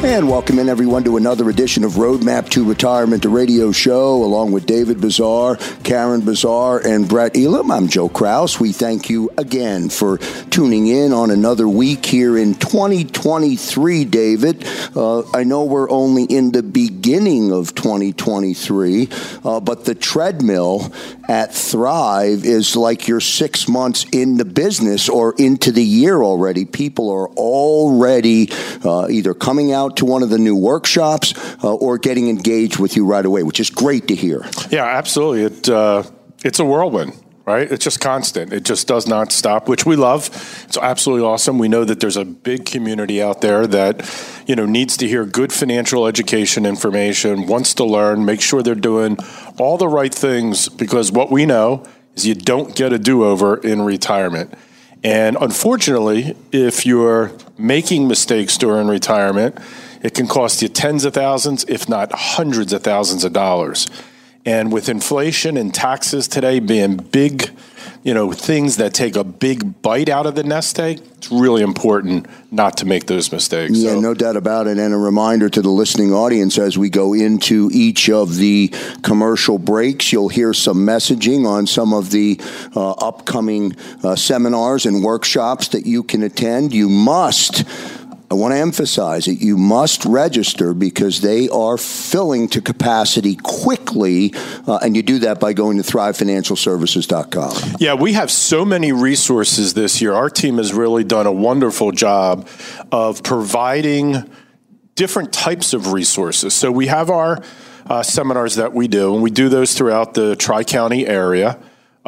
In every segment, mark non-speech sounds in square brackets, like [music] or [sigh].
And welcome in everyone to another edition of Roadmap to Retirement, the radio show, along with David Bizar, Karen Bizar, and Brett Elam. I'm Joe Kraus. We thank you again for tuning in on another week here in 2023, David. Uh, I know we're only in the beginning of 2023, uh, but the treadmill at Thrive is like you're six months in the business or into the year already. People are already uh, either coming out out to one of the new workshops uh, or getting engaged with you right away, which is great to hear. Yeah, absolutely. It uh, it's a whirlwind. Right? It's just constant. It just does not stop, which we love. It's absolutely awesome. We know that there's a big community out there that, you know, needs to hear good financial education information, wants to learn, make sure they're doing all the right things because what we know is you don't get a do-over in retirement. And unfortunately, if you're making mistakes during retirement, it can cost you tens of thousands, if not hundreds of thousands of dollars. And with inflation and taxes today being big you know, things that take a big bite out of the nest egg, it's really important not to make those mistakes. Yeah, so. no doubt about it. And a reminder to the listening audience as we go into each of the commercial breaks, you'll hear some messaging on some of the uh, upcoming uh, seminars and workshops that you can attend. You must I want to emphasize it. You must register because they are filling to capacity quickly, uh, and you do that by going to thrivefinancialservices.com. Yeah, we have so many resources this year. Our team has really done a wonderful job of providing different types of resources. So we have our uh, seminars that we do, and we do those throughout the Tri County area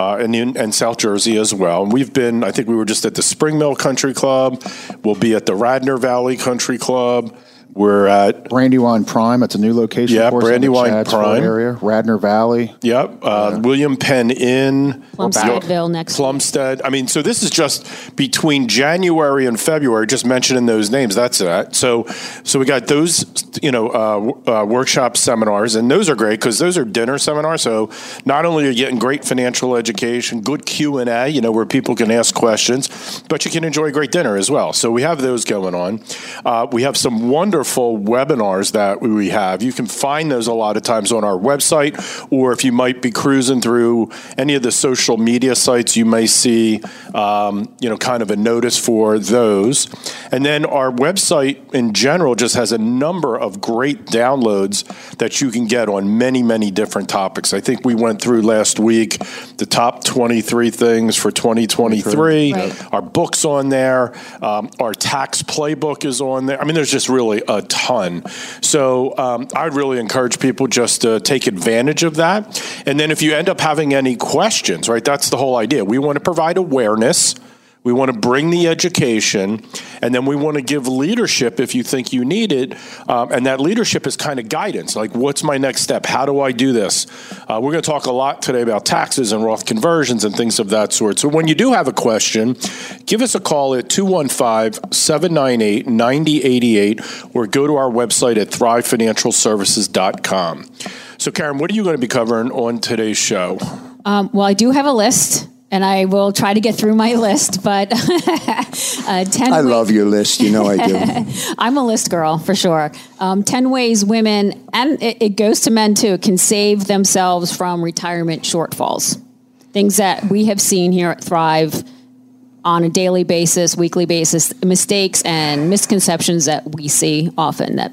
uh, and, in, and South Jersey as well. And we've been, I think we were just at the Spring Mill Country Club. We'll be at the Radnor Valley Country Club. We're at Brandywine Prime. It's a new location. Yeah, Brandywine Prime area, Radnor Valley. Yep, uh, yeah. William Penn Inn, Plumsteadville next. Plumstead. I mean, so this is just between January and February. Just mentioning those names. That's that. So, so we got those, you know, uh, uh, workshop seminars, and those are great because those are dinner seminars. So not only are you getting great financial education, good Q and A, you know, where people can ask questions, but you can enjoy a great dinner as well. So we have those going on. Uh, we have some wonderful wonderful webinars that we have. You can find those a lot of times on our website, or if you might be cruising through any of the social media sites, you may see, um, you know, kind of a notice for those. And then our website in general just has a number of great downloads that you can get on many, many different topics. I think we went through last week the top 23 things for 2023. Right. Our book's on there. Um, our tax playbook is on there. I mean, there's just really a ton. So um, I'd really encourage people just to take advantage of that. And then if you end up having any questions, right, that's the whole idea. We want to provide awareness we want to bring the education, and then we want to give leadership if you think you need it. Um, and that leadership is kind of guidance like, what's my next step? How do I do this? Uh, we're going to talk a lot today about taxes and Roth conversions and things of that sort. So when you do have a question, give us a call at 215 798 9088 or go to our website at thrivefinancialservices.com. So, Karen, what are you going to be covering on today's show? Um, well, I do have a list and I will try to get through my list. But [laughs] uh, ten. I ways- love your list. You know I do. [laughs] I'm a list girl for sure. Um, ten ways women, and it, it goes to men too, can save themselves from retirement shortfalls. Things that we have seen here at Thrive on a daily basis, weekly basis, mistakes and misconceptions that we see often that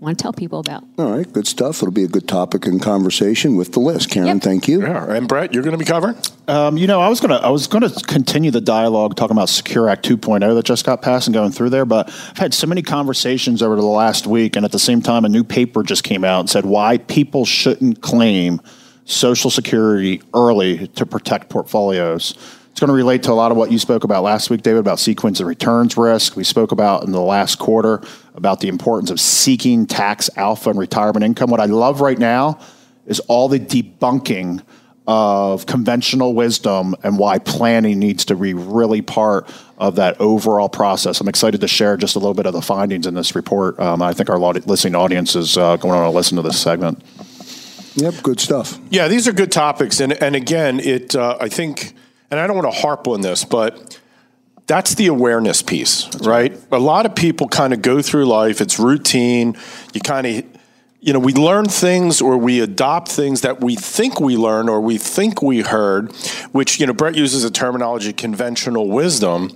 want to tell people about. All right, good stuff. It'll be a good topic and conversation with the list. Karen, Yep. thank you. Yeah, and Brett, you're going to be covering. Um, you know, I was gonna I was gonna continue the dialogue talking about Secure Act 2.0 that just got passed and going through there, but I've had so many conversations over the last week, and at the same time, a new paper just came out and said why people shouldn't claim Social Security early to protect portfolios. It's going to relate to a lot of what you spoke about last week, David, about sequence and returns risk. We spoke about in the last quarter about the importance of seeking tax alpha and retirement income. What I love right now is all the debunking of conventional wisdom and why planning needs to be really part of that overall process. I'm excited to share just a little bit of the findings in this report. Um, I think our listening audience is uh, going to want to listen to this segment. Yep, good stuff. Yeah, these are good topics, and and again, it uh, I think, and I don't want to harp on this, but that's the awareness piece, right? A lot of people kind of go through life; it's routine. You kind of, you know, we learn things or we adopt things that we think we learn or we think we heard, which you know Brett uses a terminology, conventional wisdom,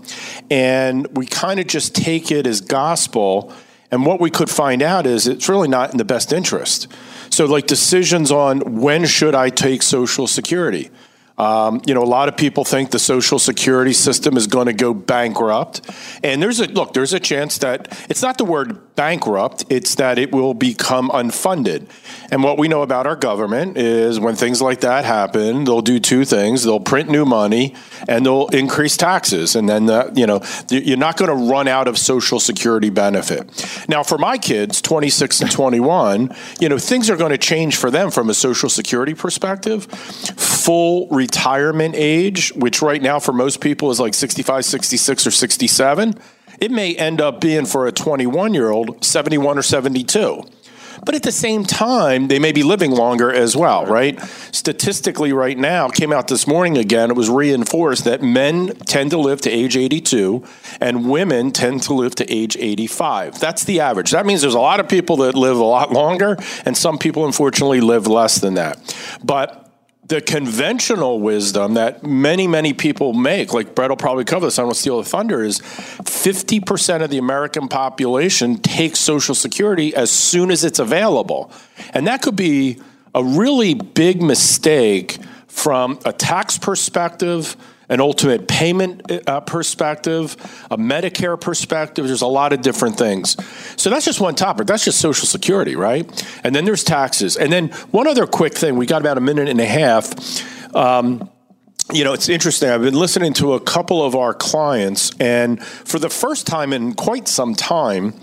and we kind of just take it as gospel. And what we could find out is it's really not in the best interest. So, like decisions on when should I take Social Security. Um, you know, a lot of people think the Social Security system is going to go bankrupt, and there's a look. There's a chance that it's not the word bankrupt; it's that it will become unfunded. And what we know about our government is when things like that happen, they'll do two things: they'll print new money and they'll increase taxes, and then the, you know you're not going to run out of Social Security benefit. Now, for my kids, 26 and 21, you know things are going to change for them from a Social Security perspective. Full retirement age, which right now for most people is like 65, 66, or 67, it may end up being for a 21 year old 71 or 72. But at the same time, they may be living longer as well, right? Statistically, right now, came out this morning again, it was reinforced that men tend to live to age 82 and women tend to live to age 85. That's the average. That means there's a lot of people that live a lot longer, and some people, unfortunately, live less than that. But the conventional wisdom that many, many people make, like Brett will probably cover this, I don't steal the thunder, is 50% of the American population takes Social Security as soon as it's available. And that could be a really big mistake from a tax perspective, an ultimate payment uh, perspective, a Medicare perspective. There's a lot of different things. So that's just one topic. That's just Social Security, right? And then there's taxes. And then one other quick thing. We got about a minute and a half. Um, you know, it's interesting. I've been listening to a couple of our clients, and for the first time in quite some time,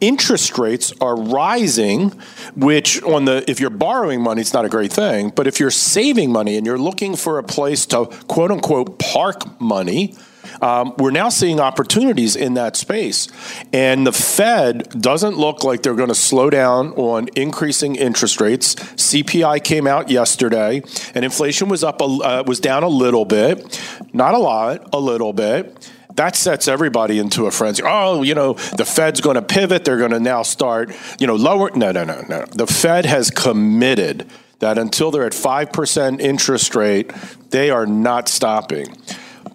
interest rates are rising which on the if you're borrowing money it's not a great thing but if you're saving money and you're looking for a place to quote unquote park money um, we're now seeing opportunities in that space. And the fed doesn't look like they're going to slow down on increasing interest rates. Cpi came out yesterday and inflation was up a, uh, was down a little bit not a lot a little bit that sets everybody into a frenzy. Oh, you know, the Fed's going to pivot. They're going to now start, you know, lower. No, no, no, no. The Fed has committed that until they're at 5% interest rate, they are not stopping.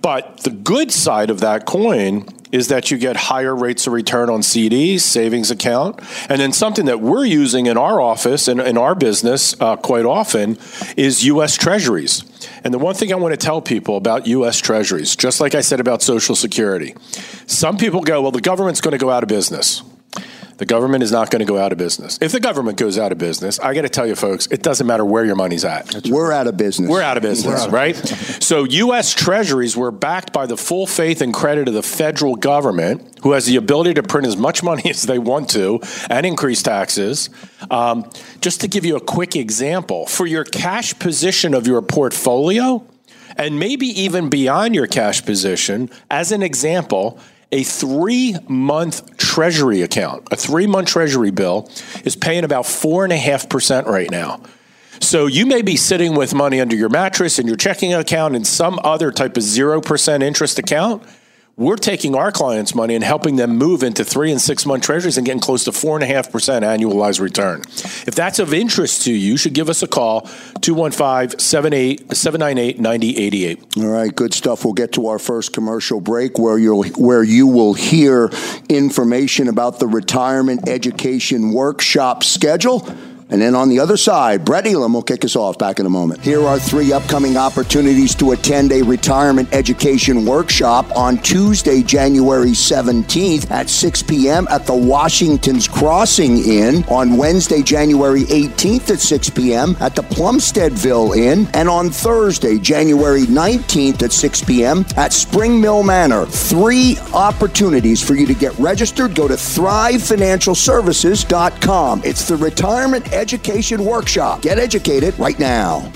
But the good side of that coin is that you get higher rates of return on CDs, savings account. And then something that we're using in our office and in our business uh, quite often is U.S. Treasuries. And the one thing I want to tell people about U.S. Treasuries, just like I said about Social Security, some people go, well, the government's going to go out of business. The government is not going to go out of business. If the government goes out of business, I got to tell you, folks, it doesn't matter where your money's at. We're out of business. We're out of business, right? [laughs] so, U.S. Treasuries were backed by the full faith and credit of the federal government, who has the ability to print as much money as they want to and increase taxes. Um, just to give you a quick example, for your cash position of your portfolio, and maybe even beyond your cash position, as an example, a three month treasury account, a three month treasury bill, is paying about 4.5% right now. So you may be sitting with money under your mattress in your checking account in some other type of 0% interest account. We're taking our clients' money and helping them move into three and six month treasuries and getting close to four and a half percent annualized return. If that's of interest to you, you should give us a call 215 798 9088. All right, good stuff. We'll get to our first commercial break where you'll where you will hear information about the retirement education workshop schedule. And then on the other side, Brett Elam will kick us off back in a moment. Here are three upcoming opportunities to attend a retirement education workshop on Tuesday, January 17th at 6 p.m. at the Washington's Crossing Inn, on Wednesday, January 18th at 6 p.m. at the Plumsteadville Inn, and on Thursday, January 19th at 6 p.m. at Spring Mill Manor. Three opportunities for you to get registered. Go to thrivefinancialservices.com. It's the retirement education workshop. Get educated right now.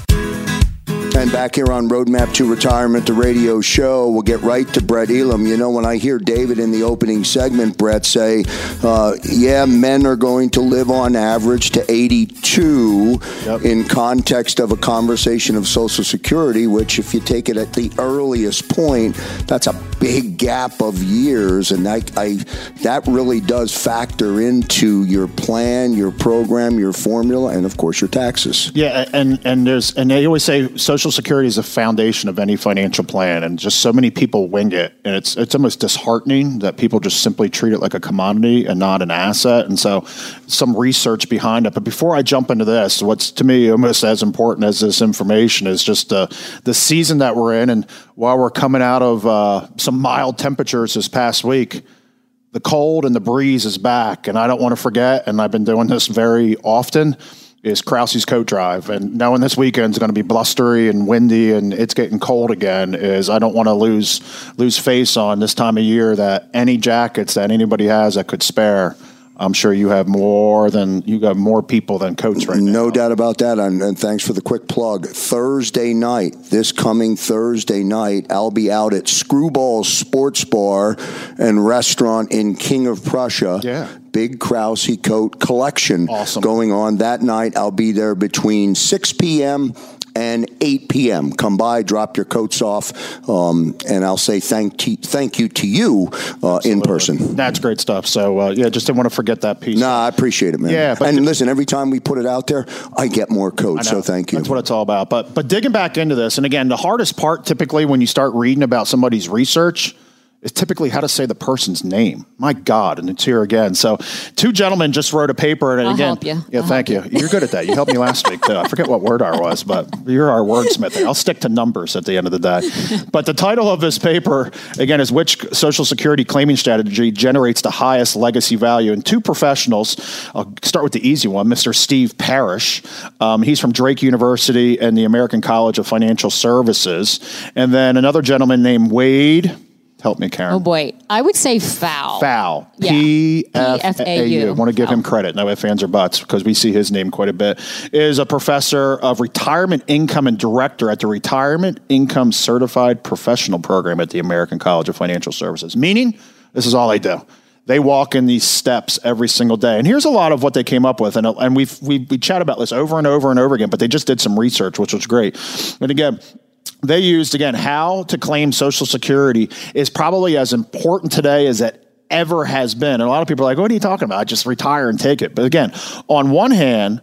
And back here on Roadmap to Retirement, the radio show, we'll get right to Brett Elam. You know, when I hear David in the opening segment, Brett say, uh, yeah, men are going to live on average to 82 yep. in context of a conversation of Social Security, which, if you take it at the earliest point, that's a big gap of years. And I, I, that really does factor into your plan, your program, your formula, and of course, your taxes. Yeah. And, and there's, and they always say Social Security is a foundation of any financial plan, and just so many people wing it, and it's it's almost disheartening that people just simply treat it like a commodity and not an asset. And so, some research behind it. But before I jump into this, what's to me almost as important as this information is just the the season that we're in, and while we're coming out of uh, some mild temperatures this past week the cold and the breeze is back. And I don't want to forget, and I've been doing this very often is Krause's coat drive. And knowing this weekend's going to be blustery and windy and it's getting cold again, is I don't want to lose lose face on this time of year that any jackets that anybody has that could spare. I'm sure you have more than you got more people than coats right no now. No doubt about that. And, and, thanks for the quick plug. Thursday night, this coming Thursday night, I'll be out at Screwball Sports Bar and Restaurant in King of Prussia. Yeah big Krause coat collection awesome. going on that night. I'll be there between 6 p.m. and 8 p.m. Come by, drop your coats off, um, and I'll say thank to, thank you to you uh, in person. That's great stuff. So uh, yeah, just didn't want to forget that piece. No, nah, I appreciate it, man. Yeah, and listen, every time we put it out there, I get more coats. So thank you. That's what it's all about. But but digging back into this, and again, the hardest part typically when you start reading about somebody's research is typically how to say the person's name. My God, and it's here again. So, two gentlemen just wrote a paper, and I'll again, help you. yeah, I'll thank you. You. You're good at that. You helped me last week too. I forget what word I was, but you're our wordsmith. I'll stick to numbers at the end of the day. But the title of this paper again is which Social Security claiming strategy generates the highest legacy value. And two professionals. I'll start with the easy one, Mr. Steve Parrish. Um, he's from Drake University and the American College of Financial Services, and then another gentleman named Wade. Help me, Karen. Oh boy, I would say foul. Foul. P F A U. Want to give him credit. No ifs, ands, or buts because we see his name quite a bit. Is a professor of retirement income and director at the Retirement Income Certified Professional Program at the American College of Financial Services. Meaning, this is all they do. They walk in these steps every single day. And here's a lot of what they came up with. And, and we've, we, we chat about this over and over and over again, but they just did some research, which was great. And again, they used again how to claim social security is probably as important today as it ever has been. And a lot of people are like what are you talking about? Just retire and take it. But again on one hand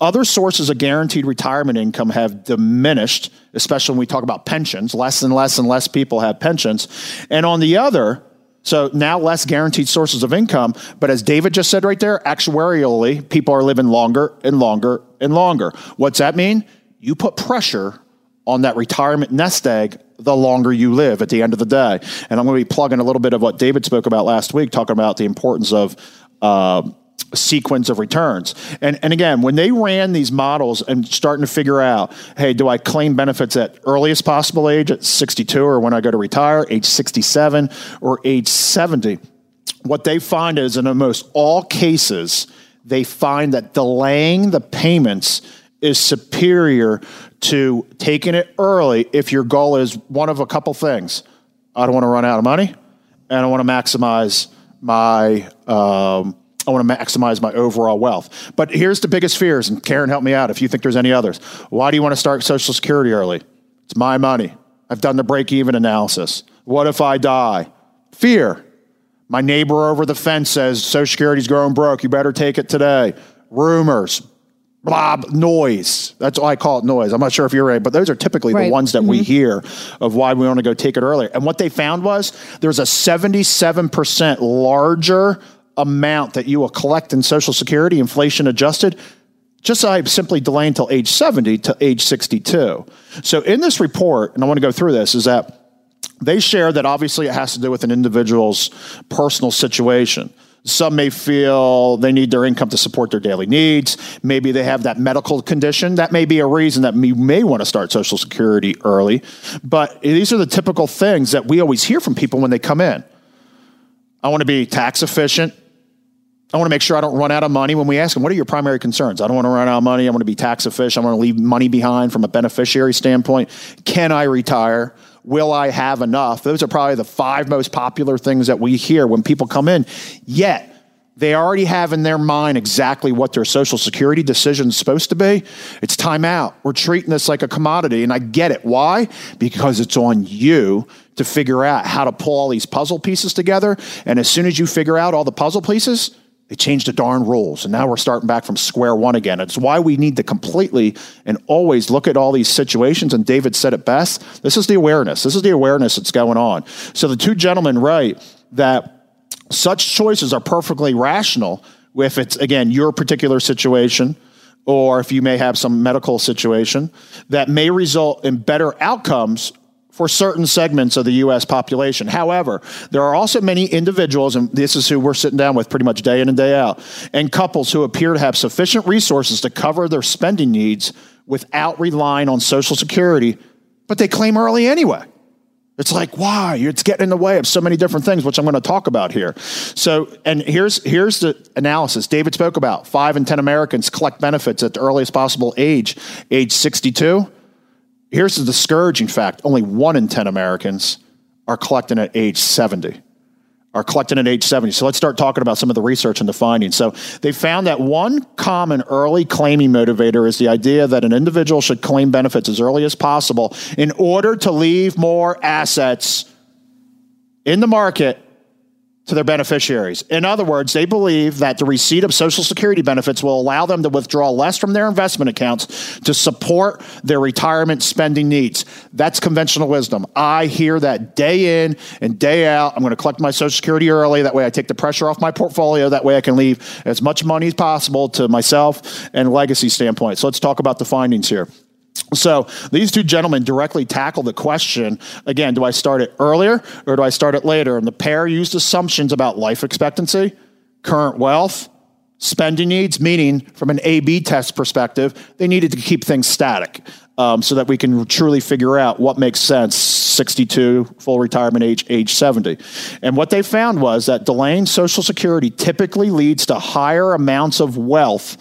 other sources of guaranteed retirement income have diminished especially when we talk about pensions. Less and less and less people have pensions. And on the other so now less guaranteed sources of income. But as david just said right there actuarially people are living longer and longer and longer. What's that mean? You put pressure on that retirement nest egg the longer you live at the end of the day. And I'm going to be plugging a little bit of what David spoke about last week, talking about the importance of uh, sequence of returns. And, and again, when they ran these models and starting to figure out, hey, do I claim benefits at earliest possible age at 62 or when I go to retire, age 67 or age 70? What they find is in almost all cases, they find that delaying the payments is superior to taking it early if your goal is one of a couple things. I don't want to run out of money, and I want to maximize my um, I want to maximize my overall wealth. But here's the biggest fears, and Karen, help me out if you think there's any others. Why do you want to start Social Security early? It's my money. I've done the break even analysis. What if I die? Fear. My neighbor over the fence says Social Security's growing broke. You better take it today. Rumors, blah, noise. That's all I call it noise. I'm not sure if you're right, but those are typically Right. the ones that we mm-hmm. hear of why we want to go take it earlier. And what they found was there's a 77% larger amount that you will collect in Social Security, inflation adjusted, just by simply delaying until age 70 to age 62. So in this report, and I want to go through this, is that they share that obviously it has to do with an individual's personal situation. Some may feel they need their income to support their daily needs. Maybe they have that medical condition. That may be a reason that we may want to start Social Security early. But these are the typical things that we always hear from people when they come in. I want to be tax efficient. I want to make sure I don't run out of money. When we ask them, what are your primary concerns? I don't want to run out of money. I want to be tax efficient. I want to leave money behind from a beneficiary standpoint. Can I retire? Will I have enough? Those are probably the five most popular things that we hear when people come in. Yet, they already have in their mind exactly what their social security decision is supposed to be. It's time out. We're treating this like a commodity, and I get it. Why? Because it's on you to figure out how to pull all these puzzle pieces together. And as soon as you figure out all the puzzle pieces, they changed the darn rules. And now we're starting back from square one again. It's why we need to completely and always look at all these situations. And David said it best. This is the awareness. This is the awareness that's going on. So the two gentlemen write that such choices are perfectly rational if it's, again, your particular situation or if you may have some medical situation that may result in better outcomes for certain segments of the US population. However, there are also many individuals, and this is who we're sitting down with pretty much day in and day out, and couples who appear to have sufficient resources to cover their spending needs without relying on Social Security, but they claim early anyway. It's like, why? It's getting in the way of so many different things, which I'm going to talk about here. So, and here's here's the analysis David spoke about. Five in ten Americans collect benefits at the earliest possible age, age 62. Here's the discouraging fact: only one in ten Americans are collecting at age 70 are collecting at age 70. So let's start talking about some of the research and the findings. So they found that one common early claiming motivator is the idea that an individual should claim benefits as early as possible in order to leave more assets in the market to their beneficiaries. In other words, they believe that the receipt of Social Security benefits will allow them to withdraw less from their investment accounts to support their retirement spending needs. That's conventional wisdom. I hear that day in and day out. I'm going to collect my Social Security early. That way I take the pressure off my portfolio. That way I can leave as much money as possible to myself and legacy standpoint. So let's talk about the findings here. So these two gentlemen directly tackle the question again do I start it earlier or do I start it later? And the pair used assumptions about life expectancy, current wealth, spending needs, meaning from an A B test perspective, they needed to keep things static um, so that we can truly figure out what makes sense 62, full retirement age, age 70. And what they found was that delaying Social Security typically leads to higher amounts of wealth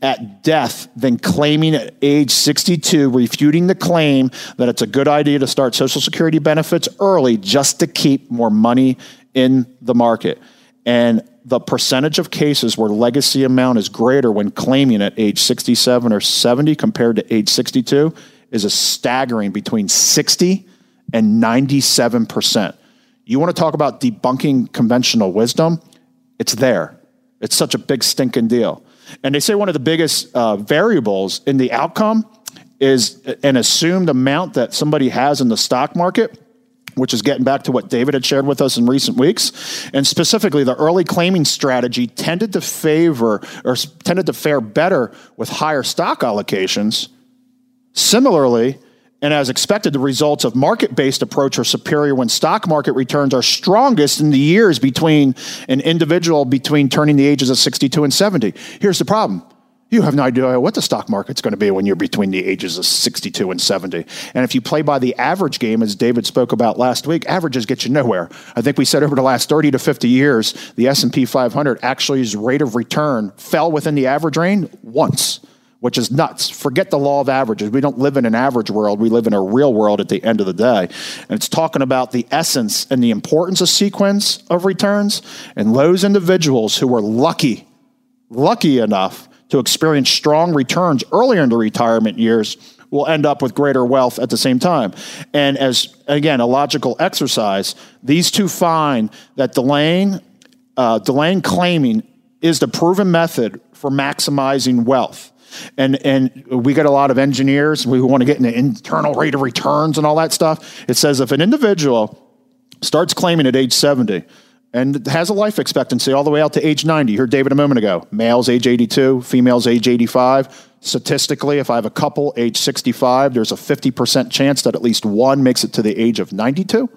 at death than claiming at age 62, refuting the claim that it's a good idea to start Social Security benefits early just to keep more money in the market. And the percentage of cases where legacy amount is greater when claiming at age 67 or 70 compared to age 62 is a staggering between 60 and 97%. You want to talk about debunking conventional wisdom? It's there. It's such a big stinking deal. And they say one of the biggest uh, variables in the outcome is an assumed amount that somebody has in the stock market which is getting back to what David had shared with us in recent weeks. And specifically, the early claiming strategy tended to favor or tended to fare better with higher stock allocations. Similarly, and as expected, the results of market based approach are superior when stock market returns are strongest in the years between an individual between turning the ages of 62 and 70. Here's the problem. You have no idea what the stock market's going to be when you're between the ages of 62 and 70. And if you play by the average game, as David spoke about last week, averages get you nowhere. I think we said over the last 30 to 50 years, the S&P 500 actually's rate of return fell within the average range once, which is nuts. Forget the law of averages. We don't live in an average world. We live in a real world at the end of the day. And it's talking about the essence and the importance of sequence of returns and those individuals who were lucky lucky enough to experience strong returns earlier in the retirement years will end up with greater wealth at the same time. And as, again, a logical exercise, these two find that delaying, uh, delaying claiming is the proven method for maximizing wealth. And, and we get a lot of engineers who want to get into internal rate of returns and all that stuff. It says if an individual starts claiming at age 70 and has a life expectancy all the way out to age 90. You heard David a moment ago. Males age 82, females age 85. Statistically, if I have a couple age 65, there's a 50% chance that at least one makes it to the age of 92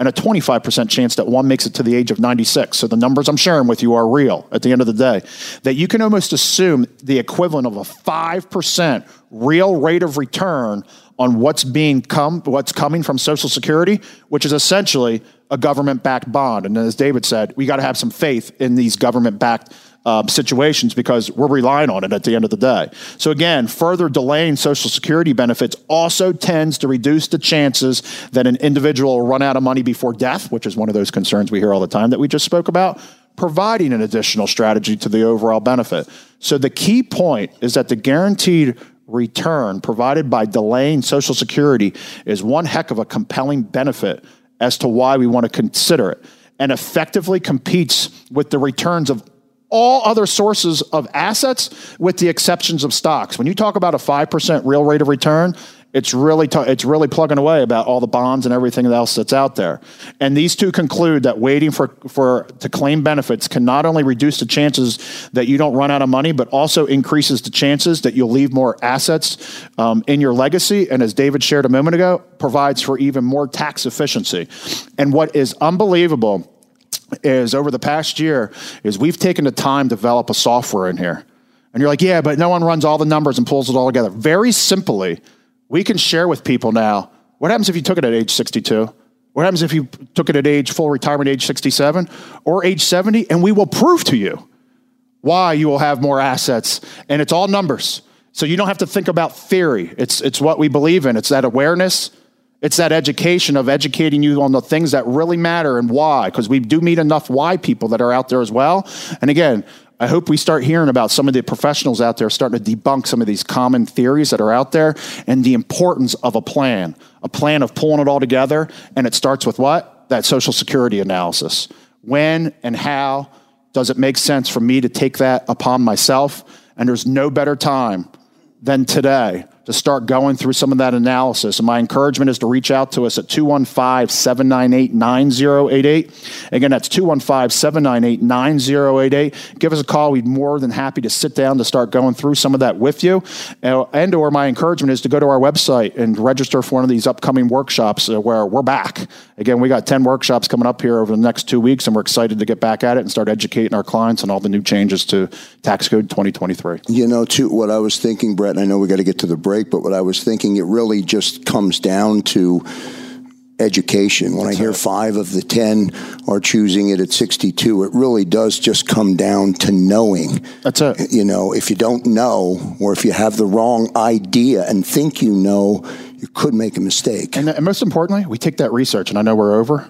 and a 25% chance that one makes it to the age of 96. So the numbers I'm sharing with you are real at the end of the day. That you can almost assume the equivalent of a 5% real rate of return on what's being come what's coming from social security, which is essentially a government backed bond. And as David said, we got to have some faith in these government backed um, situations because we're relying on it at the end of the day. So again, further delaying Social Security benefits also tends to reduce the chances that an individual will run out of money before death, which is one of those concerns we hear all the time that we just spoke about, providing an additional strategy to the overall benefit. So the key point is that the guaranteed return provided by delaying Social Security is one heck of a compelling benefit as to why we want to consider it and effectively competes with the returns of all other sources of assets with the exceptions of stocks. When you talk about a 5% real rate of return, it's really t- it's really plugging away about all the bonds and everything else that's out there. And these two conclude that waiting for for to claim benefits can not only reduce the chances that you don't run out of money, but also increases the chances that you'll leave more assets um, in your legacy. And as David shared a moment ago, provides for even more tax efficiency. And what is unbelievable is over the past year is we've taken the time to develop a software in here. And you're like, yeah, but no one runs all the numbers and pulls it all together. Very simply, we can share with people now what happens if you took it at age 62? What happens if you took it at age full retirement, age 67 or age 70? And we will prove to you why you will have more assets. And it's all numbers. So you don't have to think about theory. It's, it's what we believe in. It's that awareness it's that education of educating you on the things that really matter and why, because we do meet enough why people that are out there as well. And again, I hope we start hearing about some of the professionals out there starting to debunk some of these common theories that are out there and the importance of a plan, a plan of pulling it all together. And it starts with what? That social security analysis. When and how does it make sense for me to take that upon myself? And there's no better time than today to start going through some of that analysis. And my encouragement is to reach out to us at 215 798 9088. Again, that's 215 798 9088. Give us a call. We'd more than happy to sit down to start going through some of that with you. And or my encouragement is to go to our website and register for one of these upcoming workshops uh, where we're back. Again, we got 10 workshops coming up here over the next two weeks, and we're excited to get back at it and start educating our clients on all the new changes to Tax Code 2023. You know, too, what I was thinking, Brett, I know we got to get to the break, but what I was thinking, it really just comes down to education. When That's I hear five of the 10 are choosing it at 62, it really does just come down to knowing. That's it. You know, if you don't know, or if you have the wrong idea and think you know, you could make a mistake. And, and most importantly, we take that research, and I know we're over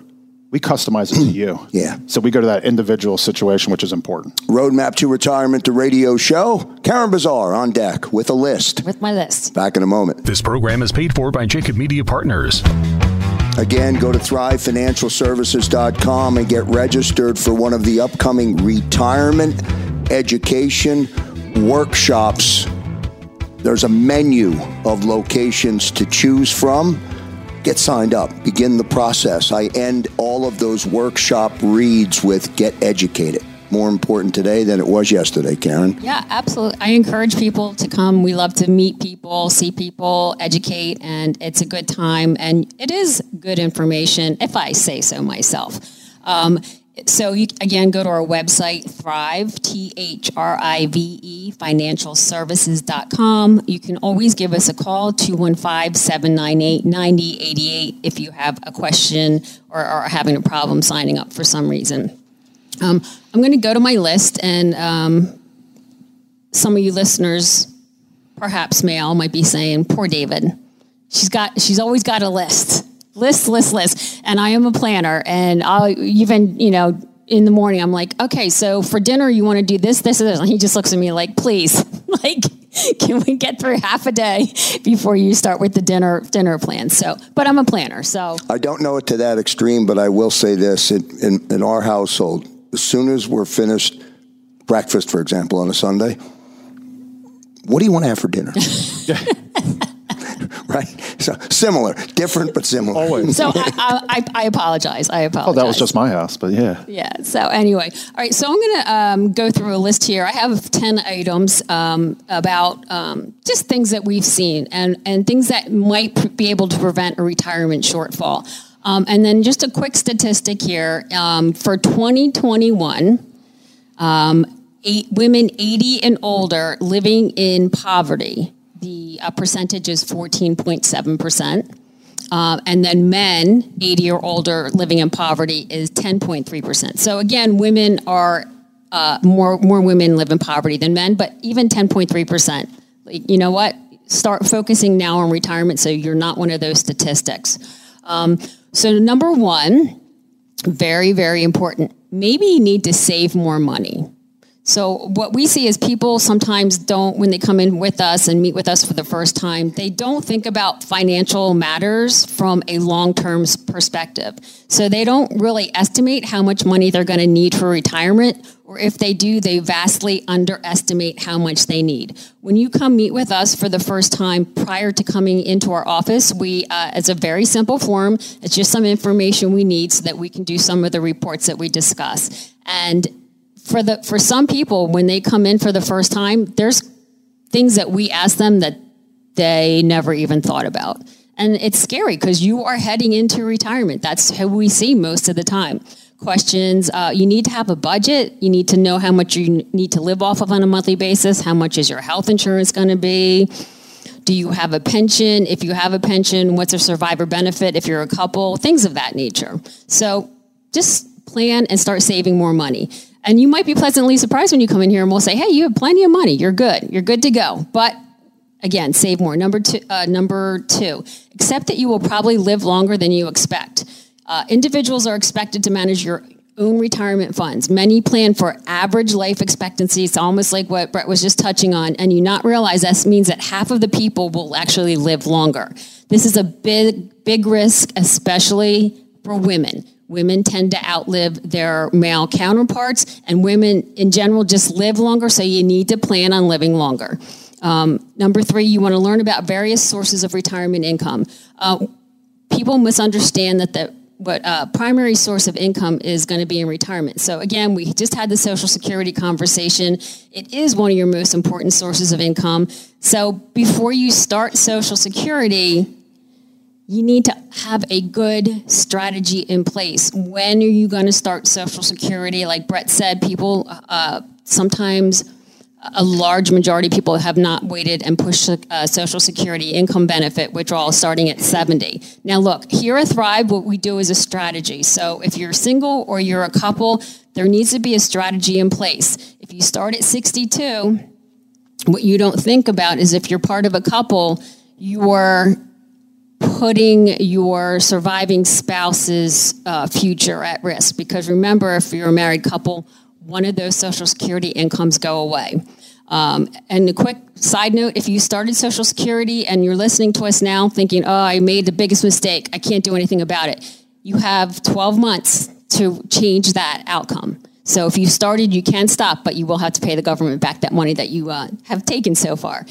we customize it to you. [clears throat] Yeah. So we go to that individual situation, which is important. Roadmap to Retirement, the radio show. Karen Bizar on deck with a list. With my list. Back in a moment. This program is paid for by Jacob Media Partners. Again, go to thrivefinancialservices.com and get registered for one of the upcoming retirement education workshops. There's a menu of locations to choose from get signed up, begin the process. I end all of those workshop reads with get educated. More important today than it was yesterday, Karen. Yeah, absolutely. I encourage people to come. We love to meet people, see people, educate, and it's a good time. And it is good information, if I say so myself. Um, so you, again, go to our website, Thrive, T-H-R-I-V-E, financialservices.com. You can always give us a call, 215-798-9088 if you have a question or are having a problem signing up for some reason. Um, I'm going to go to my list and um, some of you listeners, perhaps male, might be saying, poor David. She's got, she's always got a list list, list, list. And I am a planner, and I'll even, you know, in the morning, I'm like, okay, so for dinner, you want to do this, this, and this. And he just looks at me like, please, [laughs] like, can we get through half a day before you start with the dinner dinner plan? So, but I'm a planner, so I don't know it to that extreme, but I will say this: in, in, in our household, as soon as we're finished breakfast, for example, on a Sunday, what do you want to have for dinner? [laughs] [laughs] [laughs] right? So similar, different but similar. Always. so I, I, I apologize. I apologize. Oh, that was just my house, but yeah. Yeah. So anyway, all right. So I'm going to um, go through a list here. I have ten items um, about um, just things that we've seen and and things that might pr- be able to prevent a retirement shortfall. Um, and then just a quick statistic here um, for 2021. Um, eight, women 80 and older living in poverty, uh, percentage is 14.7%. Uh, and then men 80 or older living in poverty is 10.3%. So again, women are uh, more more women live in poverty than men, but even 10.3%. Like, you know what? Start focusing now on retirement so you're not one of those statistics. Um, so number one, very very important. Maybe you need to save more money. So what we see is people sometimes don't, when they come in with us and meet with us for the first time, they don't think about financial matters from a long-term perspective. So they don't really estimate how much money they're going to need for retirement, or if they do, they vastly underestimate how much they need. When you come meet with us for the first time prior to coming into our office, we, uh, it's a very simple form. It's just some information we need so that we can do some of the reports that we discuss. And for the for some people when they come in for the first time there's things that we ask them that they never even thought about. And it's scary because you are heading into retirement. That's how we see most of the time. Questions uh, you need to have a budget. You need to know how much you need to live off of on a monthly basis. How much is your health insurance going to be? Do you have a pension? If you have a pension what's a survivor benefit if you're a couple? Things of that nature. So just plan and start saving more money. And you might be pleasantly surprised when you come in here and we'll say, hey, you have plenty of money. You're good. You're good to go. But again, save more. Number two, uh, number two, accept that you will probably live longer than you expect. Uh, individuals are expected to manage your own retirement funds. Many plan for average life expectancy. It's almost like what Brett was just touching on. And you not realize that means that half of the people will actually live longer. This is a big, big risk, especially for women. Women tend to outlive their male counterparts, and women in general just live longer, so you need to plan on living longer. Um, number three, you want to learn about various sources of retirement income. Uh, people misunderstand that the what uh, primary source of income is going to be in retirement. So again, we just had the Social Security conversation. It is one of your most important sources of income. So before you start Social Security, you need to have a good strategy in place. When are you going to start Social Security? Like Brett said, people uh, sometimes a large majority of people have not waited and pushed uh, Social Security income benefit withdrawal starting at 70. Now, look, here at Thrive, what we do is a strategy. So if you're single or you're a couple, there needs to be a strategy in place. If you start at 62, what you don't think about is if you're part of a couple, you're putting your surviving spouse's uh, future at risk. Because remember, if you're a married couple, one of those Social Security incomes go away. Um, and a quick side note if you started Social Security and you're listening to us now thinking, oh, I made the biggest mistake, I can't do anything about it, you have 12 months to change that outcome. So if you started, you can stop, but you will have to pay the government back that money that you uh, have taken so far.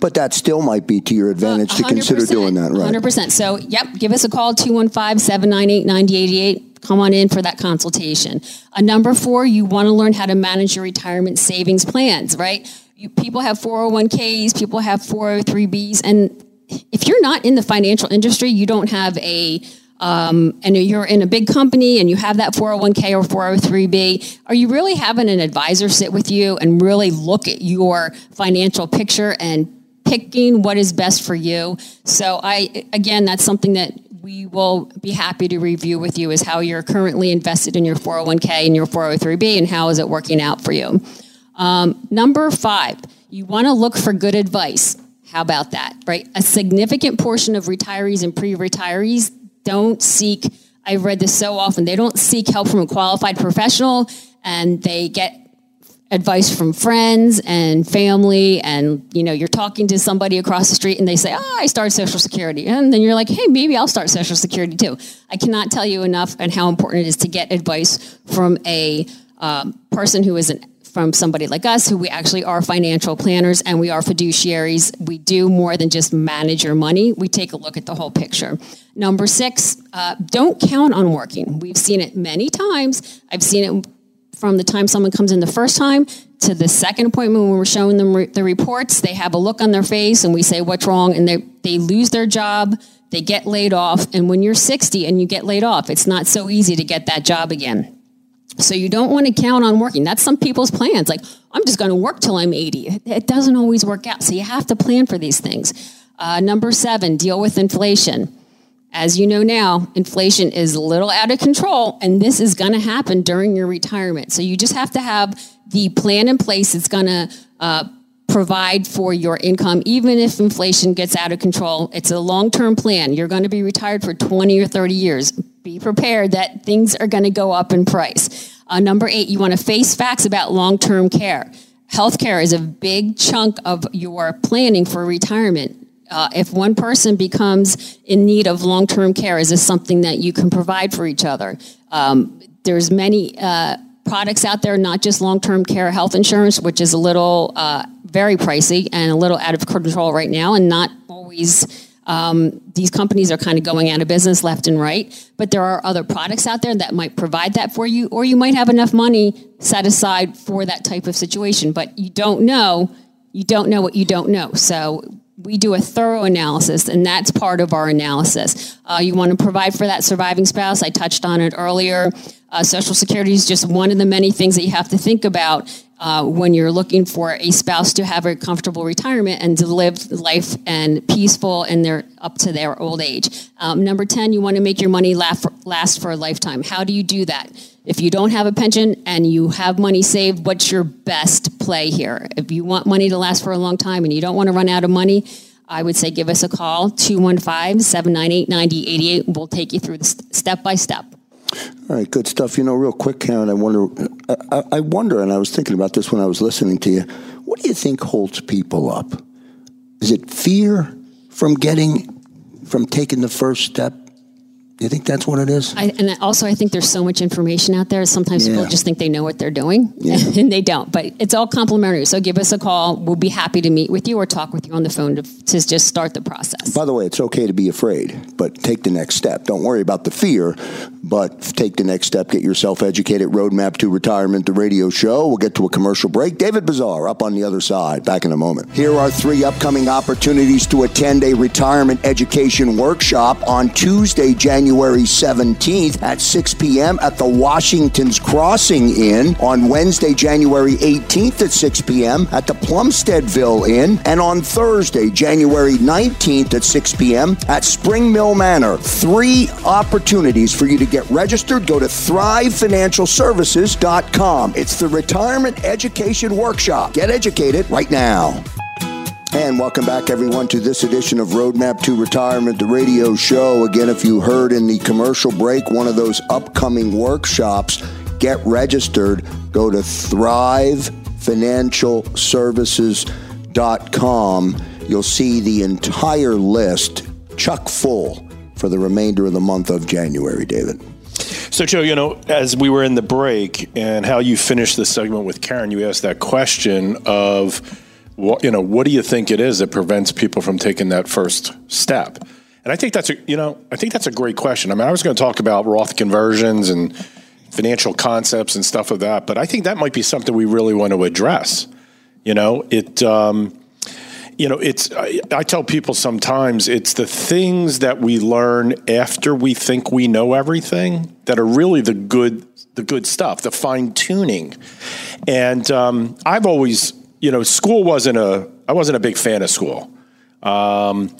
But that still might be to your advantage to consider doing that, right? 100%. So, yep, give us a call 215 798 9088. Come on in for that consultation. Uh, number four, you want to learn how to manage your retirement savings plans, right? You, people have 401ks, people have 403bs, and if you're not in the financial industry, you don't have a um, and you're in a big company and you have that 401k or 403b, are you really having an advisor sit with you and really look at your financial picture and picking what is best for you? So I, again, that's something that we will be happy to review with you is how you're currently invested in your 401k and your 403b and how is it working out for you. Um, number five, you want to look for good advice. How about that, right? A significant portion of retirees and pre-retirees don't seek, I've read this so often, they don't seek help from a qualified professional and they get advice from friends and family and you know you're talking to somebody across the street and they say oh i started social security. And then you're like hey maybe i'll start social security too. I cannot tell you enough and how important it is to get advice from a um, person who isn't from somebody like us who we actually are financial planners and we are fiduciaries. We do more than just manage your money. We take a look at the whole picture. Number six uh, don't count on working. We've seen it many times. I've seen it from the time someone comes in the first time to the second appointment when we're showing them re- the reports. They have a look on their face and we say what's wrong? And they, they lose their job. They get laid off. And when you're 60 and you get laid off it's not so easy to get that job again so you don't want to count on working that's some people's plans like i'm just going to work till i'm 80 it doesn't always work out so you have to plan for these things uh, number seven deal with inflation as you know now, inflation is a little out of control, and this is going to happen during your retirement. So you just have to have the plan in place that's going to uh, provide for your income, even if inflation gets out of control. It's a long term plan. You're going to be retired for 20 or 30 years. Be prepared that things are going to go up in price. Uh, number eight, you want to face facts about long term care. Healthcare is a big chunk of your planning for retirement uh, if one person becomes in need of long-term care, is this something that you can provide for each other? Um, there's many uh, products out there, not just long-term care health insurance, which is a little uh, very pricey and a little out of control right now, and not always. Um, these companies are kind of going out of business left and right, but there are other products out there that might provide that for you, or you might have enough money set aside for that type of situation, but you don't know. You don't know what you don't know. So we do a thorough analysis, and that's part of our analysis. Uh, you want to provide for that surviving spouse. I touched on it earlier. Uh, Social Security is just one of the many things that you have to think about uh, when you're looking for a spouse to have a comfortable retirement and to live life and peaceful and they're up to their old age. Um, number 10, you want to make your money last for, last for a lifetime. How do you do that? If you don't have a pension and you have money saved, what's your best play here? If you want money to last for a long time and you don't want to run out of money, I would say give us a call, 215 798 9088. We'll take you through this step by step. All right, good stuff. You know, real quick, Karen, I wonder, I, I wonder, and I was thinking about this when I was listening to you. What do you think holds people up? Is it fear from getting, from taking the first step? You think that's what it is? I, and also, I think there's so much information out there. Sometimes Yeah. people just think they know what they're doing, [laughs] and they don't. But it's all complimentary. So give us a call. We'll be happy to meet with you or talk with you on the phone to, to just start the process. By the way, it's okay to be afraid, but take the next step. Don't worry about the fear, but take the next step. Get yourself educated. Roadmap to Retirement, the radio show. We'll get to a commercial break. David Bezar up on the other side. Back in a moment. Here are three upcoming opportunities to attend a retirement education workshop on Tuesday, January 17th at 6 p.m. at the Washington's Crossing Inn, on Wednesday, January 18th at 6 p.m. at the Plumsteadville Inn, and on Thursday, January 19th at 6 p.m. at Spring Mill Manor. Three opportunities for you to get registered. Go to thrivefinancialservices.com. It's the Retirement Education Workshop. Get educated right now. And welcome back, everyone, to this edition of Roadmap to Retirement, the radio show. Again, if you heard in the commercial break one of those upcoming workshops, get registered. Go to thrivefinancialservices.com. You'll see the entire list, chuck full, for the remainder of the month of January, David. So, Joe, you know, as we were in the break and how you finished the segment with Karen, you asked that question of, what, you know, what do you think it is that prevents people from taking that first step? And I think that's a, you know, I think that's a great question. I mean, I was going to talk about Roth conversions and financial concepts and stuff of that, but I think that might be something we really want to address. You know, it, um, you know, it's, I, I tell people sometimes it's the things that we learn after we think we know everything that are really the good, the good stuff, the fine tuning. And um, I've always, you know, school wasn't a, I wasn't a big fan of school. Um,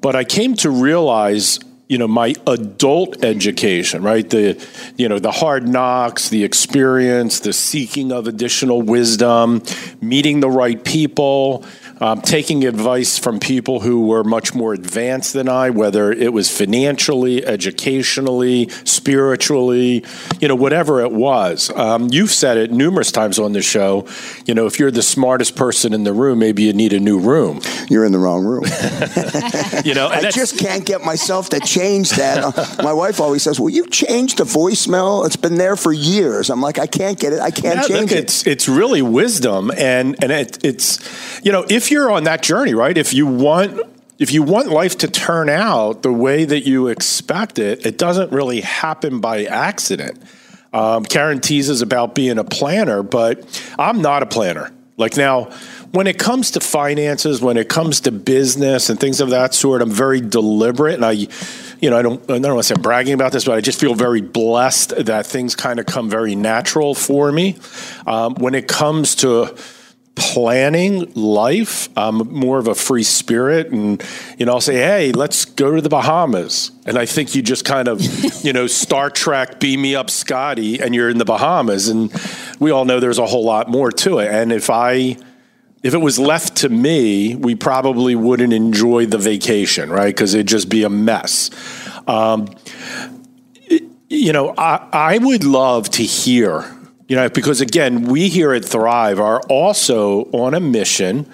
but I came to realize, you know, my adult education, right? The, you know, the hard knocks, the experience, the seeking of additional wisdom, meeting the right people, um, taking advice from people who were much more advanced than I, whether it was financially, educationally, spiritually, you know, whatever it was. Um, you've said it numerous times on the show. You know, if you're the smartest person in the room, maybe you need a new room. You're in the wrong room. [laughs] [laughs] you know, I just can't get myself to change that. Uh, my wife always says, "Well, you changed the voicemail. It's been there for years." I'm like, I can't get it. I can't yeah, change look, it. It's it's really wisdom, and and it, it's you know if you're on that journey, right? If you want if you want life to turn out the way that you expect it, it doesn't really happen by accident. Um, Karen teases about being a planner, but I'm not a planner. Like now, when it comes to finances, when it comes to business and things of that sort, I'm very deliberate, and I, you know, I don't, I don't want to say I'm bragging about this, but I just feel very blessed that things kind of come very natural for me. Um, when it comes to planning life. I'm more of a free spirit, and you know, I'll say, "Hey, let's go to the Bahamas," and I think you just kind of, [laughs] you know, Star Trek, beam me up, Scotty, and you're in the Bahamas, and we all know there's a whole lot more to it. And if I if it was left to me, we probably wouldn't enjoy the vacation, right? Because it'd just be a mess. Um, it, you know, I, I would love to hear you know, because again, we here at Thrive are also on a mission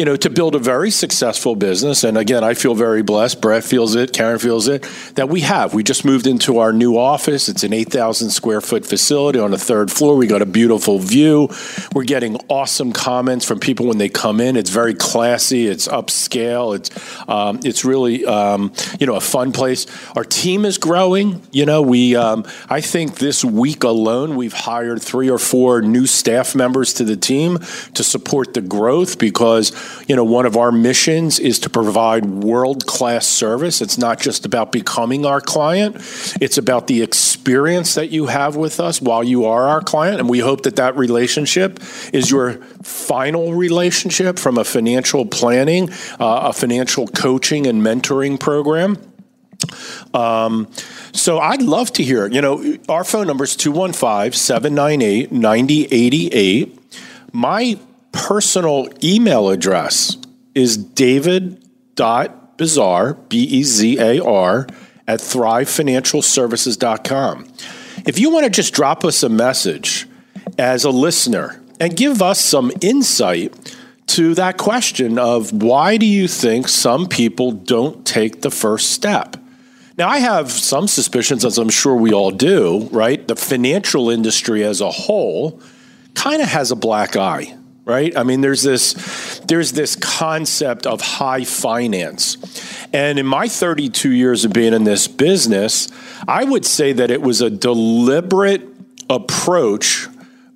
you know, to build a very successful business. And again, I feel very blessed. Brett feels it. Karen feels it that we have. We just moved into our new office. It's an 8,000 square foot facility on the third floor. We got a beautiful view. We're getting awesome comments from people when they come in. It's very classy. It's upscale. It's um, it's really um, you know a fun place. Our team is growing. You know, we um, I think this week alone we've hired three or four new staff members to the team to support the growth because you know, one of our missions is to provide world class service. It's not just about becoming our client, it's about the experience that you have with us while you are our client. And we hope that that relationship is your final relationship from a financial planning, uh, a financial coaching and mentoring program. Um, so I'd love to hear, you know, our phone number is 215 798 9088. My personal email address is david.bezar, B E Z A R, at thrivefinancialservices.com. If you want to just drop us a message as a listener and give us some insight to that question of why do you think some people don't take the first step? Now, I have some suspicions, as I'm sure we all do, right? The financial industry as a whole kind of has a black eye right? I mean, there's this there's this concept of high finance. And in my 32 years of being in this business, I would say that it was a deliberate approach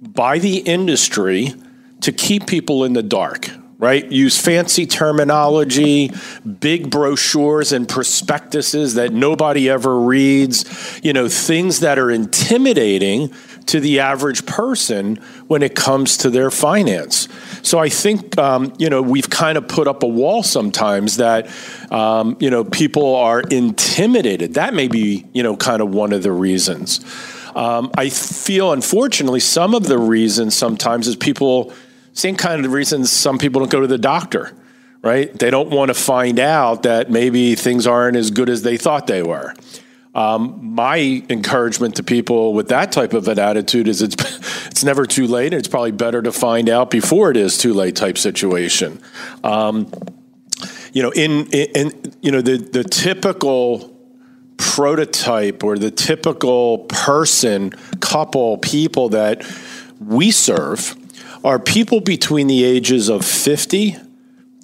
by the industry to keep people in the dark, right? Use fancy terminology, big brochures and prospectuses that nobody ever reads, you know, things that are intimidating to the average person when it comes to their finance. So I think um, you know we've kind of put up a wall sometimes that um, you know people are intimidated. That may be you know kind of one of the reasons. Um, I feel unfortunately some of the reasons sometimes is people same kind of reasons some people don't go to the doctor. Right? They don't want to find out that maybe things aren't as good as they thought they were. Um, my encouragement to people with that type of an attitude is it's [laughs] it's never too late. And it's probably better to find out before it is too late type situation. Um, you know, in, in you know the the typical prototype or the typical person, couple, people that we serve are people between the ages of 50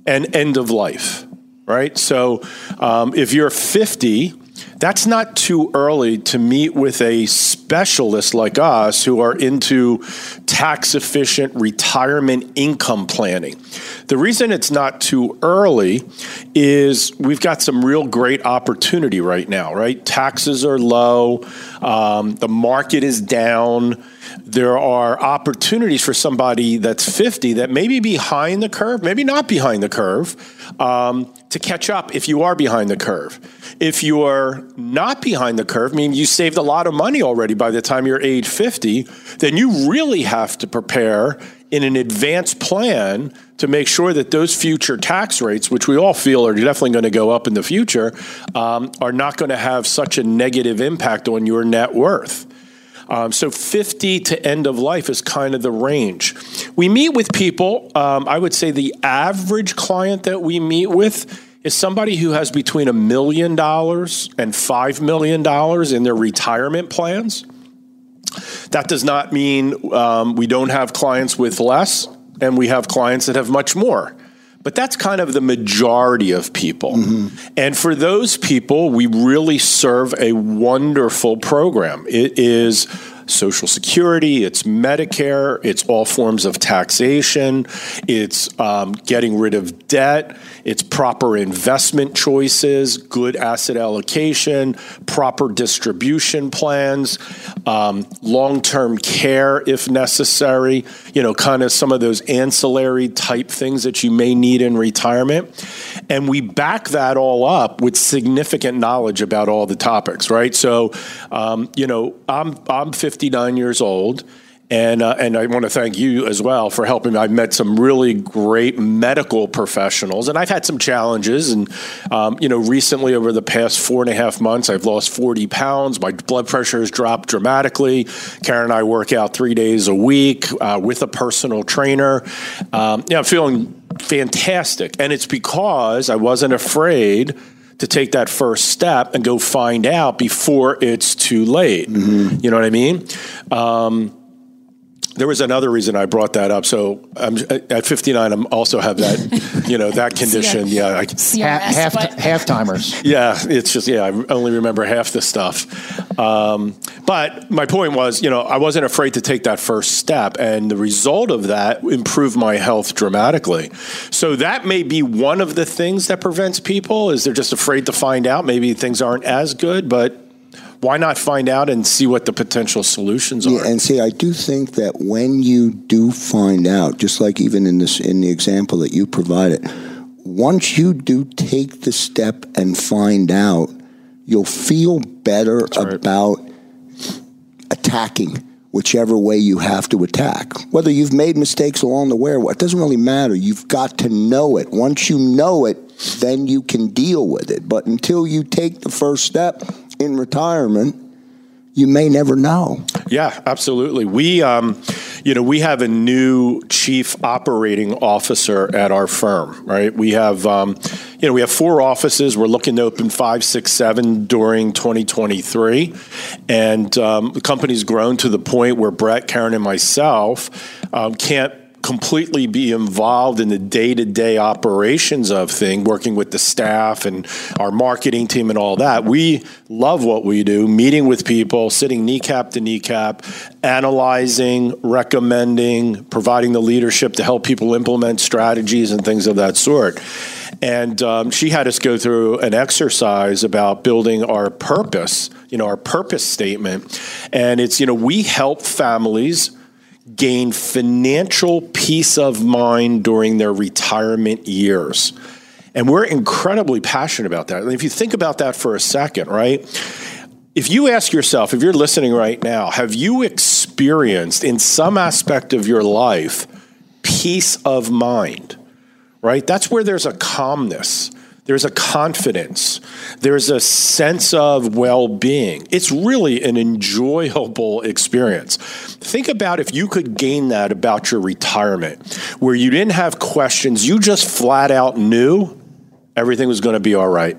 and end of life, right? So um, if you're 50 that's not too early to meet with a specialist like us who are into tax efficient retirement income planning. The reason it's not too early is we've got some real great opportunity right now, right? Taxes are low, um, the market is down. There are opportunities for somebody that's 50 that may be behind the curve, maybe not behind the curve, um, to catch up if you are behind the curve. If you are not behind the curve, meaning you saved a lot of money already by the time you're age 50, then you really have to prepare in an advanced plan to make sure that those future tax rates, which we all feel are definitely going to go up in the future, um, are not going to have such a negative impact on your net worth. Um, so 50 to end of life is kind of the range. We meet with people. Um, I would say the average client that we meet with is somebody who has between a million dollars and five million dollars in their retirement plans. That does not mean um, we don't have clients with less, and we have clients that have much more. But that's kind of the majority of people. Mm-hmm. And for those people, we really serve a wonderful program. It is Social Security, it's Medicare, it's all forms of taxation, it's um, getting rid of debt, it's proper investment choices, good asset allocation, proper distribution plans, um, long term care if necessary, you know, kind of some of those ancillary type things that you may need in retirement. And we back that all up with significant knowledge about all the topics, right? So, um, you know, I'm, I'm 59 years old. And, uh, and I want to thank you as well for helping me. I've met some really great medical professionals, and I've had some challenges. And, um, you know, recently over the past four and a half months, I've lost 40 pounds. My blood pressure has dropped dramatically. Karen and I work out three days a week uh, with a personal trainer. Um, yeah, I'm feeling fantastic. And it's because I wasn't afraid to take that first step and go find out before it's too late. Mm-hmm. You know what I mean? Um, there was another reason I brought that up. So I'm, at 59, I'm also have that, you know, that [laughs] condition. yeah, I, CRS, half but. half timers. [laughs] Yeah, it's just yeah, I only remember half the stuff. Um, but my point was, you know, I wasn't afraid to take that first step, and the result of that improved my health dramatically. So that may be one of the things that prevents people is they're just afraid to find out. Maybe things aren't as good, but why not find out and see what the potential solutions are? Yeah, and see, I do think that when you do find out, just like even in this in the example that you provided, once you do take the step and find out, you'll feel better right. about attacking whichever way you have to attack. Whether you've made mistakes along the way, it doesn't really matter. You've got to know it. Once you know it, then you can deal with it. But until you take the first step, in retirement, you may never know. Yeah, absolutely. We, um, you know, we have a new chief operating officer at our firm, right? We have, um, you know, we have four offices. We're looking to open five, six, seven during 2023, and um, the company's grown to the point where Brett, Karen, and myself um, can't completely be involved in the day-to-day operations of thing working with the staff and our marketing team and all that. We love what we do meeting with people sitting kneecap to kneecap analyzing recommending providing the leadership to help people implement strategies and things of that sort. And um, she had us go through an exercise about building our purpose you know our purpose statement. And it's you know we help families gain financial peace of mind during their retirement years. And we're incredibly passionate about that. And if you think about that for a second, right? If you ask yourself, if you're listening right now, have you experienced in some aspect of your life peace of mind? Right? That's where there's a calmness there's a confidence, there's a sense of well being. It's really an enjoyable experience. Think about if you could gain that about your retirement, where you didn't have questions, you just flat out knew everything was going to be all right.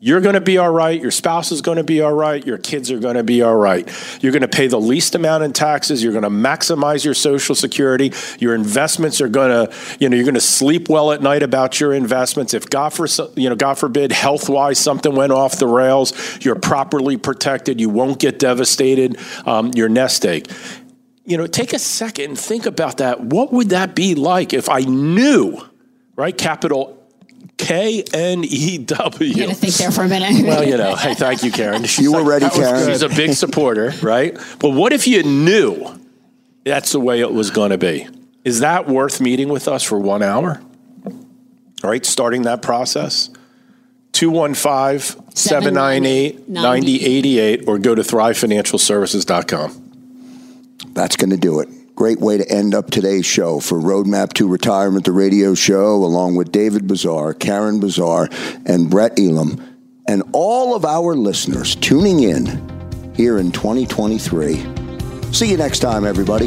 You're going to be all right. Your spouse is going to be all right. Your kids are going to be all right. You're going to pay the least amount in taxes. You're going to maximize your social security. Your investments are going to, you know, you're going to sleep well at night about your investments. If God for, you know, God forbid, health wise, something went off the rails, you're properly protected. You won't get devastated. Um, your nest egg. You know, take a second and think about that. What would that be like if I knew, right? Capital K N E W. You got to think there for a minute. [laughs] well, you know, hey, thank you, Karen. She's [laughs] you were like, ready, Karen. She's a big supporter, right? But what if you knew that's the way it was going to be? Is that worth meeting with us for one hour? All right, starting that process. 215 798 9088 or go to thrivefinancialservices.com. That's going to do it. Great way to end up today's show for Roadmap to Retirement, the radio show, along with David Bezar, Karen Bezar, and Brett Elam, and all of our listeners tuning in here in 2023. See you next time, everybody.